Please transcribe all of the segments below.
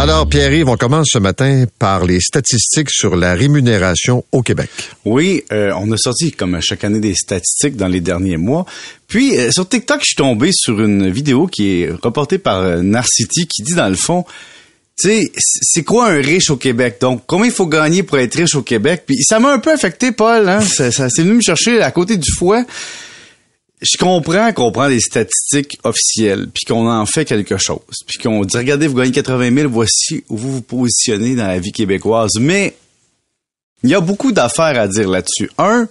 Alors, Pierre-Yves, on commence ce matin par les statistiques sur la rémunération au Québec. Oui, euh, on a sorti comme chaque année des statistiques dans les derniers mois. Puis euh, sur TikTok, je suis tombé sur une vidéo qui est reportée par euh, Narcity qui dit dans le fond, tu sais, c'est quoi un riche au Québec? Donc, combien il faut gagner pour être riche au Québec? Puis ça m'a un peu affecté, Paul. Hein? Ça, ça c'est venu me chercher à côté du fouet je comprends qu'on prend des statistiques officielles, puis qu'on en fait quelque chose, puis qu'on dit, regardez, vous gagnez 80 000, voici où vous vous positionnez dans la vie québécoise. Mais il y a beaucoup d'affaires à dire là-dessus. Un,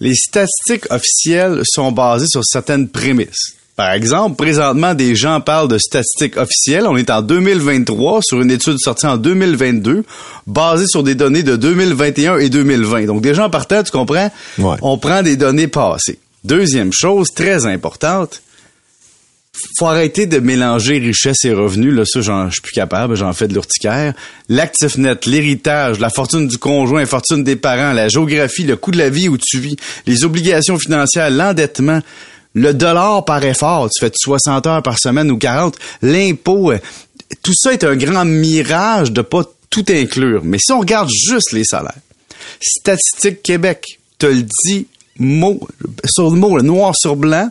les statistiques officielles sont basées sur certaines prémices. Par exemple, présentement, des gens parlent de statistiques officielles. On est en 2023 sur une étude sortie en 2022, basée sur des données de 2021 et 2020. Donc, des gens partant, tu comprends? On prend des données passées. Deuxième chose, très importante, faut arrêter de mélanger richesse et revenus. Là, ça, j'en, je suis plus capable, j'en fais de l'urticaire. L'actif net, l'héritage, la fortune du conjoint, la fortune des parents, la géographie, le coût de la vie où tu vis, les obligations financières, l'endettement, le dollar par effort, tu fais 60 heures par semaine ou 40, l'impôt, euh, tout ça est un grand mirage de pas tout inclure. Mais si on regarde juste les salaires, Statistique Québec te le dit mot, sur le mot, noir sur blanc,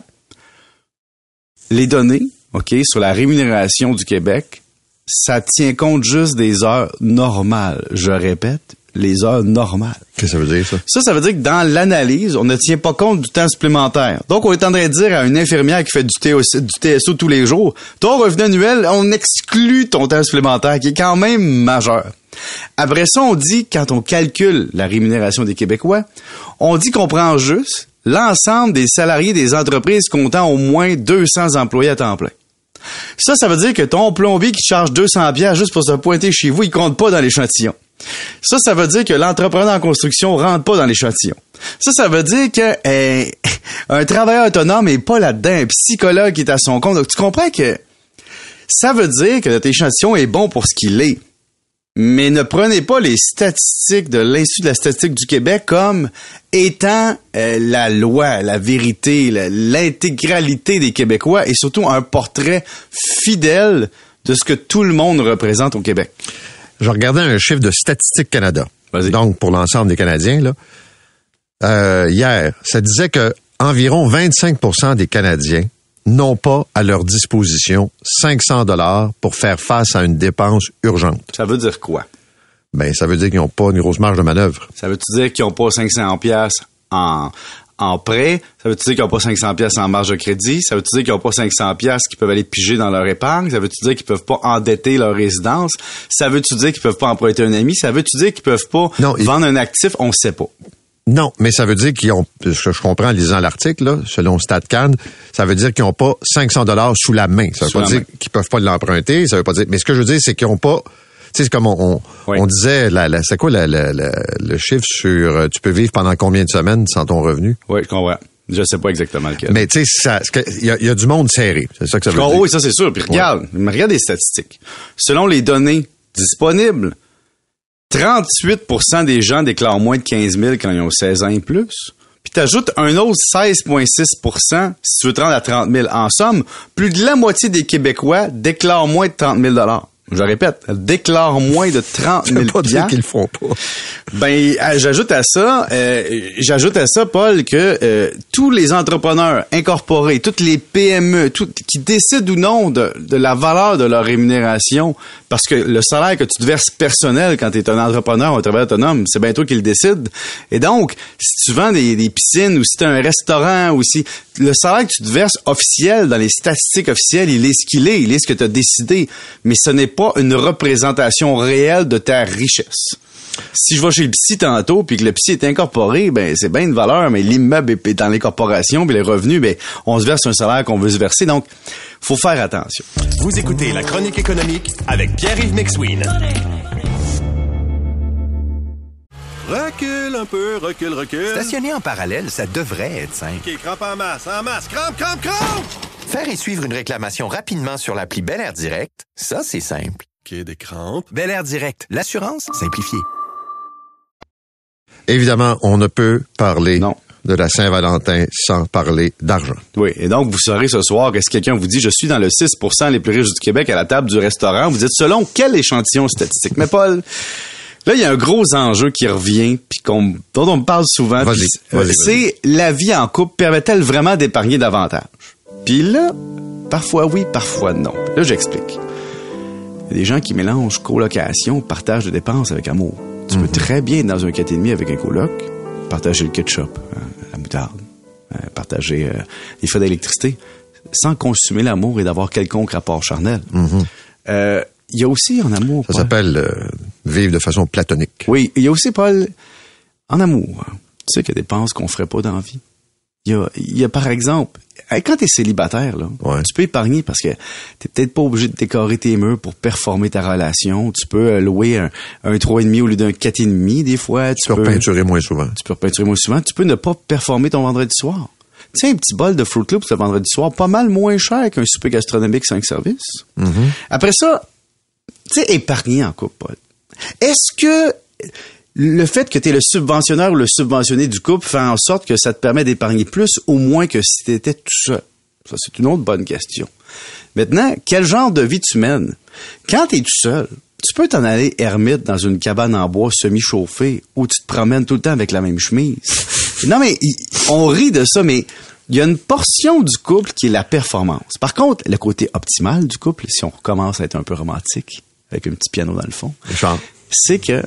les données, OK, sur la rémunération du Québec, ça tient compte juste des heures normales. Je répète, les heures normales. Qu'est-ce que ça veut dire, ça? Ça, ça veut dire que dans l'analyse, on ne tient pas compte du temps supplémentaire. Donc, on est en train de dire à une infirmière qui fait du, TSO, du TSO tous les jours, ton revenu annuel, on exclut ton temps supplémentaire, qui est quand même majeur. Après ça, on dit, quand on calcule la rémunération des Québécois, on dit qu'on prend juste l'ensemble des salariés des entreprises comptant au moins 200 employés à temps plein. Ça, ça veut dire que ton plombier qui charge 200 bières juste pour se pointer chez vous, il compte pas dans l'échantillon. Ça, ça veut dire que l'entrepreneur en construction rentre pas dans l'échantillon. Ça, ça veut dire que eh, un travailleur autonome est pas là-dedans, un psychologue qui est à son compte. Donc, tu comprends que ça veut dire que notre échantillon est bon pour ce qu'il est. Mais ne prenez pas les statistiques de l'Institut de la statistique du Québec comme étant euh, la loi, la vérité, l'intégralité des Québécois et surtout un portrait fidèle de ce que tout le monde représente au Québec. Je regardais un chiffre de Statistique Canada. Donc, pour l'ensemble des Canadiens, là. Euh, hier, ça disait que environ 25% des Canadiens n'ont pas à leur disposition 500 dollars pour faire face à une dépense urgente. Ça veut dire quoi? Ben, ça veut dire qu'ils n'ont pas une grosse marge de manœuvre. Ça veut dire qu'ils n'ont pas 500 pièces en, en prêt? Ça veut dire qu'ils n'ont pas 500 pièces en marge de crédit? Ça veut dire qu'ils n'ont pas 500 pièces qui peuvent aller piger dans leur épargne? Ça veut dire qu'ils peuvent pas endetter leur résidence? Ça veut dire qu'ils peuvent pas emprunter un ami? Ça veut dire qu'ils peuvent pas vendre un actif? On ne sait pas. Non, mais ça veut dire qu'ils ont, ce que je comprends en lisant l'article, selon StatCan, ça veut dire qu'ils n'ont pas 500 dollars sous la main. Ça veut pas dire qu'ils peuvent pas l'emprunter. Ça veut pas dire. Mais ce que je veux dire, c'est qu'ils n'ont pas. Tu sais, comme on, on, disait, la, c'est quoi le chiffre sur euh, tu peux vivre pendant combien de semaines sans ton revenu? Oui, je comprends. Je sais pas exactement lequel. Mais tu sais, il y, a du monde serré. C'est ça que ça veut dire. Oui, ça c'est sûr. Puis regarde, regarde les statistiques. Selon les données disponibles, 38% des gens déclarent moins de 15 000 quand ils ont 16 ans et plus. Puis t'ajoutes un autre 16,6 si tu veux te rendre à 30 000. En somme, plus de la moitié des Québécois déclarent moins de 30 000 je répète, déclare moins de 30 000 pas dire qu'ils le font pas. Ben, euh, j'ajoute à ça, euh, j'ajoute à ça, Paul, que euh, tous les entrepreneurs incorporés, toutes les PME, tout, qui décident ou non de, de, la valeur de leur rémunération, parce que le salaire que tu te verses personnel quand tu es un entrepreneur ou un travailleur autonome, c'est bien toi qui décide. Et donc, si tu vends des, des piscines ou si tu as un restaurant ou si le salaire que tu te verses officiel dans les statistiques officielles, il est ce qu'il est, il est ce que tu as décidé, mais ce n'est pas une représentation réelle de ta richesse. Si je vais chez le psy tantôt puis que le psy est incorporé, ben c'est bien une valeur, mais l'immeuble est dans l'incorporation puis les revenus, ben on se verse un salaire qu'on veut se verser. Donc, faut faire attention. Vous écoutez la chronique économique avec Pierre-Yves Maxwin. Recule un peu, recule, recule. Stationner en parallèle, ça devrait être simple. OK, crampe en masse, en masse, crampe, crampe, crampe! Faire et suivre une réclamation rapidement sur l'appli Bel Air Direct, ça, c'est simple. OK, des crampes. Bel Air Direct, l'assurance simplifiée. Évidemment, on ne peut parler Non. de la Saint-Valentin sans parler d'argent. Oui, et donc vous saurez ce soir que si quelqu'un vous dit je suis dans le 6% les plus riches du Québec à la table du restaurant, vous dites selon quel échantillon statistique. Mais Paul, là il y a un gros enjeu qui revient puis qu'on dont on me parle souvent. C'est la vie en couple permet-elle vraiment d'épargner davantage? Puis là, parfois oui, parfois non. Là j'explique. Il y a des gens qui mélangent colocation, partage de dépenses avec amour. Tu Mhm. peux très bien être dans un 4,5 avec un coloc, partager le ketchup, hein, la moutarde, hein, partager euh, les frais d'électricité, sans consumer l'amour et d'avoir quelconque rapport charnel. Euh, Il y a aussi en amour... Mhm. Ça s'appelle euh, vivre de façon platonique. Oui, il y a aussi, Paul, en amour, tu sais qu'il y a des dépenses qu'on ferait pas dans la vie. Il y a, il y a par exemple, quand tu es célibataire, là, Ouais. tu peux épargner parce que tu peut-être pas obligé de décorer tes murs pour performer ta relation. Tu peux euh, louer un, un 3,5 au lieu d'un 4,5 des fois. Tu, Tu peux peinturer moins souvent. tu peux repeinturer moins souvent. Tu peux ne pas performer ton vendredi soir. Tu sais, un petit bol de Fruit Loops le vendredi soir, pas mal moins cher qu'un souper gastronomique 5 services. Après ça, tu sais, épargner en couple. Est-ce que le fait que tu es le subventionneur ou le subventionné du couple fait en sorte que ça te permet d'épargner plus ou moins que si tu étais tout seul? Ça, c'est une autre bonne question. Maintenant, quel genre de vie tu mènes? Quand tu es tout seul, tu peux t'en aller ermite dans une cabane en bois semi-chauffée où tu te promènes tout le temps avec la même chemise. non, mais on rit de ça, mais il y a une portion du couple qui est la performance. Par contre, le côté optimal du couple, si on recommence à être un peu romantique, avec un petit piano dans le fond, c'est que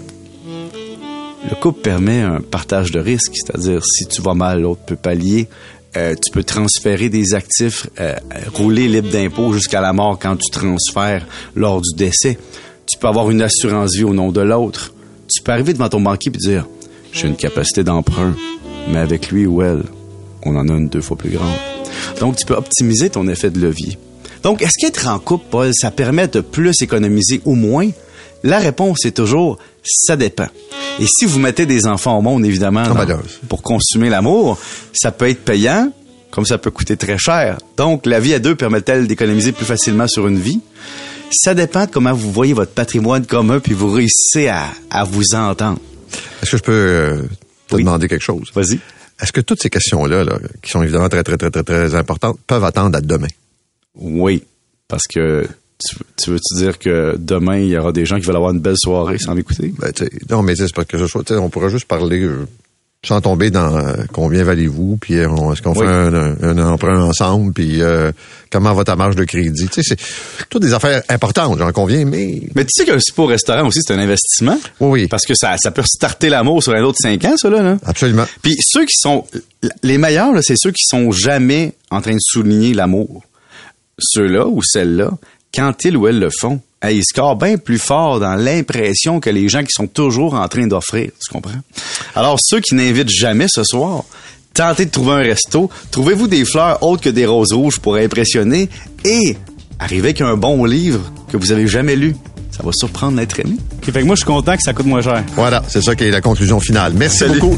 le couple permet un partage de risques, c'est-à-dire si tu vas mal, l'autre peut pallier. Euh, tu peux transférer des actifs, euh, rouler libre d'impôt jusqu'à la mort quand tu transfères lors du décès. Tu peux avoir une assurance vie au nom de l'autre. Tu peux arriver devant ton banquier et dire j'ai une capacité d'emprunt, mais avec lui ou elle, on en a une deux fois plus grande. Donc tu peux optimiser ton effet de levier. Donc est-ce qu'être en couple, Paul, ça permet de plus économiser ou moins? La réponse est toujours ça dépend. Et si vous mettez des enfants au monde, évidemment, Ah, ben dans- pour consommer l'amour, ça peut être payant, comme ça peut coûter très cher. Donc, la vie à deux permet-elle d'économiser plus facilement sur une vie? Ça dépend de comment vous voyez votre patrimoine commun, puis vous réussissez à, à vous entendre. Est-ce que je peux euh, te Oui. demander quelque chose? Vas-y. Est-ce que toutes ces questions-là, là, qui sont évidemment très, très, très, très, très importantes, peuvent attendre à demain? Oui, parce que tu, tu veux-tu dire que demain, il y aura des gens qui veulent avoir une belle soirée sans m'écouter? Ben, non, mais c'est pas que ce soit. tu sais, On pourrait juste parler euh, sans tomber dans euh, combien valez-vous, puis euh, est-ce qu'on Oui. fait un, un- un emprunt ensemble, puis euh, comment va ta marge de crédit? Tu sais, c'est toutes des affaires importantes, j'en conviens, mais Mais tu sais qu'un super au restaurant aussi, c'est un investissement? oui, oui, Parce que ça, ça peut starter l'amour sur un autre cinq ans, ça, là. là. absolument. Puis ceux qui sont les meilleurs, c'est ceux qui sont jamais en train de souligner l'amour. Ceux-là ou celles-là, quand ils ou elles le font, ils scorent bien plus fort dans l'impression que les gens qui sont toujours en train d'offrir. Tu comprends? Alors ceux qui n'invitent jamais ce soir, tentez de trouver un resto, trouvez-vous des fleurs autres que des roses rouges pour impressionner et arrivez avec un bon livre que vous avez jamais lu. Ça va surprendre l'être aimé. Fait que moi, je suis content que ça coûte moins cher. Voilà, c'est ça qui est la conclusion finale. Merci Salut. beaucoup.